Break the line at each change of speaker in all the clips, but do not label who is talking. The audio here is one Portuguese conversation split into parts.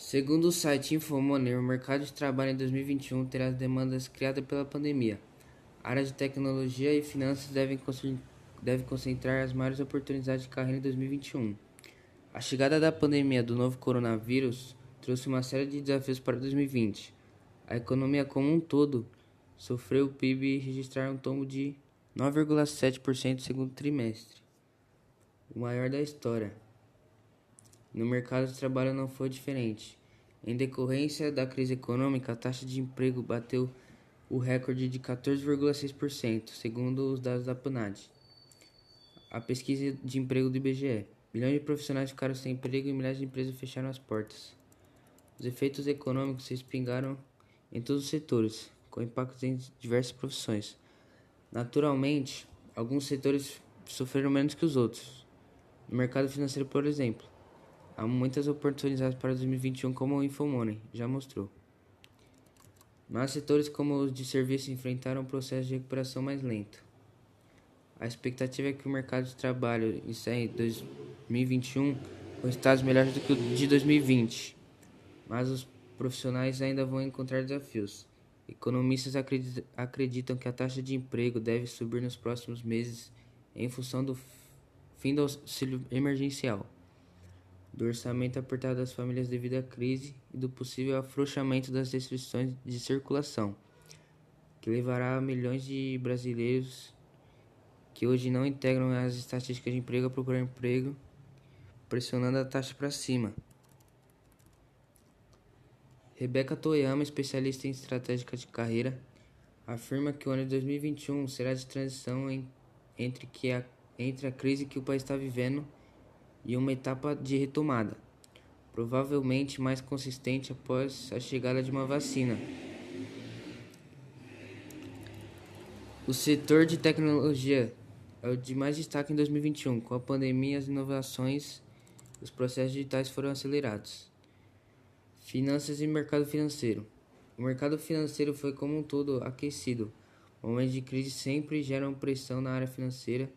Segundo o site Infomoney, o mercado de trabalho em 2021 terá as demandas criadas pela pandemia. A área de tecnologia e finanças deve concentrar as maiores oportunidades de carreira em 2021. A chegada da pandemia do novo coronavírus trouxe uma série de desafios para 2020. A economia como um todo sofreu o PIB registrar um tombo de 9,7% no segundo trimestre, o maior da história. No mercado de trabalho não foi diferente. Em decorrência da crise econômica, a taxa de emprego bateu o recorde de 14,6%, segundo os dados da PNAD. A pesquisa de emprego do IBGE. Milhões de profissionais ficaram sem emprego e milhares de empresas fecharam as portas. Os efeitos econômicos se espingaram em todos os setores, com impactos em diversas profissões. Naturalmente, alguns setores sofreram menos que os outros. No mercado financeiro, por exemplo, Há muitas oportunidades para 2021, como o Infomoney já mostrou. Mas setores como os de serviços enfrentaram um processo de recuperação mais lento. A expectativa é que o mercado de trabalho encerre 2021 com estados melhores do que o de 2020, mas os profissionais ainda vão encontrar desafios. Economistas acreditam que a taxa de emprego deve subir nos próximos meses em função do fim do auxílio emergencial do orçamento apertado das famílias devido à crise e do possível afrouxamento das restrições de circulação, que levará a milhões de brasileiros que hoje não integram as estatísticas de emprego a procurar emprego, pressionando a taxa para cima. Rebeca Toyama, especialista em estratégia de carreira, afirma que o ano de 2021 será de transição entre, que a, entre a crise que o país está vivendo e uma etapa de retomada, provavelmente mais consistente após a chegada de uma vacina. O setor de tecnologia é o de mais destaque em 2021. Com a pandemia, as inovações e os processos digitais foram acelerados. Finanças e mercado financeiro. O mercado financeiro foi como um todo aquecido. Momentos de crise sempre geram pressão na área financeira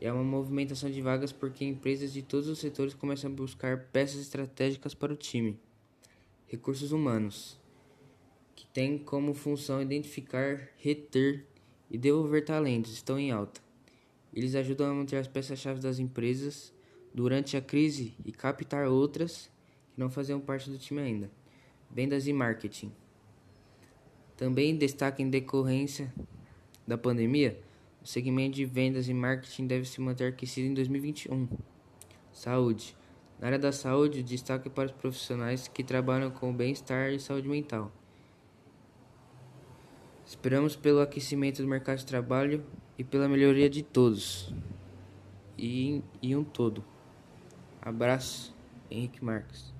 é uma movimentação de vagas porque empresas de todos os setores começam a buscar peças estratégicas para o time. Recursos humanos, que tem como função identificar, reter e devolver talentos, estão em alta. Eles ajudam a manter as peças-chave das empresas durante a crise e captar outras que não faziam parte do time ainda. Vendas e marketing. Também destaque em decorrência da pandemia o segmento de vendas e marketing deve se manter aquecido em 2021. Saúde. Na área da saúde, destaque para os profissionais que trabalham com bem-estar e saúde mental. Esperamos pelo aquecimento do mercado de trabalho e pela melhoria de todos. E, e um todo. Abraço, Henrique Marques.